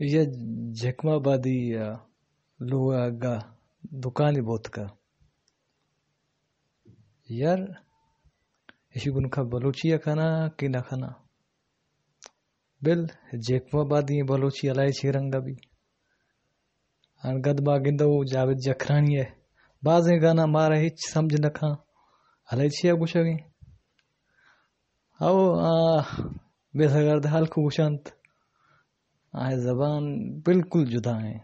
ये झकमाबादी लुआगा दुकानी बोत का। यार, इसी गुन का बलोचिया खाना कि ना खाना। बिल झकमाबादी बलोची अलाय रंगा भी। गद बागिंदो जावेद जखरानी है। बाजे गाना मारा हिच समझ न खा। हले छिया गुशगी आओ, आ बेसगर्द हल्कू गुशंत आए जबान बिल्कुल जुदा है।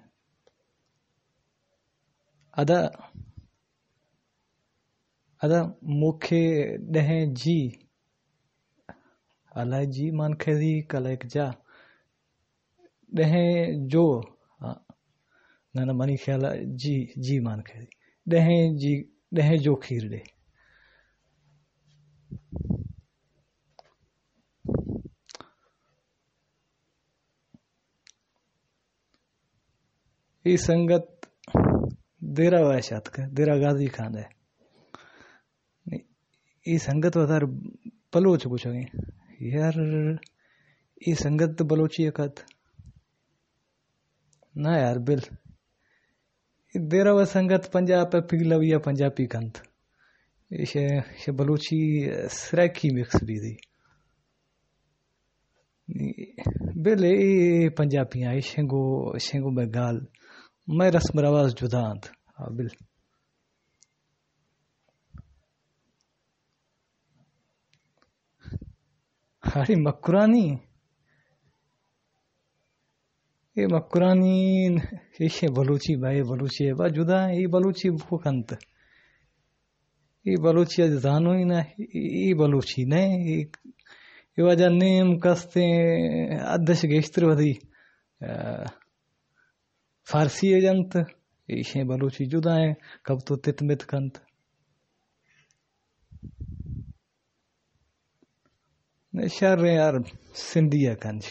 अदा अदा मुखे डहे जी। अलाय जी मान खेदी कलेक जा। डहे जो ना ना मनी ख्याल जी जी मान खेदी डहे जी डहे जो खीर डे ये संगत देरा वैशात का, देरा गाजी खान है। ये संगत वधार बलोच कुछ यार, ये संगत बलोची एकत ना यार, बिल। देरा व संगत पंजाब पे पिघलव या पंजाबी कंत। ये बलोची सराकी मिक्स भी दी बिल, ये पंजाबी आई शेंगो शेंगो मैं रस्म रवाज जुदांत बिल हारी मकुरानी ये मकुरानी ये बलूची भाई बलूची है। बा जुदा ये बलूची भूखंत। ये बलूची जानो ही ना ये बलूची ने ये वजह नेम कस्ते अध्यक्ष गेस्त्र वधी फारसी एजंत इशे बलूची जुदा है। कब तो तितमित कंत। शर यार, सिंधी है कंज।